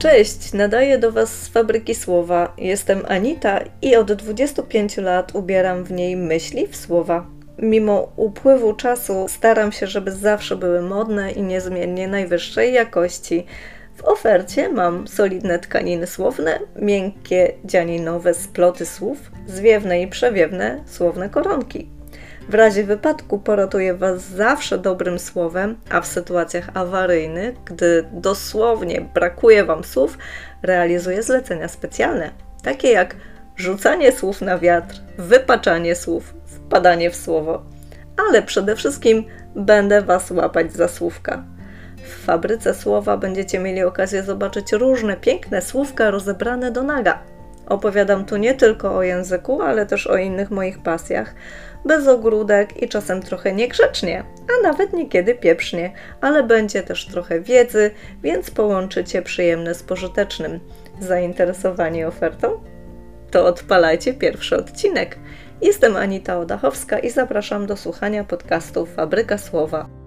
Cześć, nadaję do Was z Fabryki Słowa. Jestem Anita i od 25 lat ubieram w niej myśli w słowa. Mimo upływu czasu staram się, żeby zawsze były modne i niezmiennie najwyższej jakości. W ofercie mam solidne tkaniny słowne, miękkie dzianinowe sploty słów, zwiewne i przewiewne słowne koronki. W razie wypadku poratuję Was zawsze dobrym słowem, a w sytuacjach awaryjnych, gdy dosłownie brakuje Wam słów, realizuję zlecenia specjalne, takie jak rzucanie słów na wiatr, wypaczanie słów, wpadanie w słowo. Ale przede wszystkim będę Was łapać za słówka. W fabryce słowa będziecie mieli okazję zobaczyć różne piękne słówka rozebrane do naga. Opowiadam tu nie tylko o języku, ale też o innych moich pasjach bez ogródek i czasem trochę niegrzecznie, a nawet niekiedy pieprznie, ale będzie też trochę wiedzy, więc połączycie przyjemne z pożytecznym. Zainteresowani ofertą? To odpalajcie pierwszy odcinek. Jestem Anita Odachowska i zapraszam do słuchania podcastu Fabryka Słowa.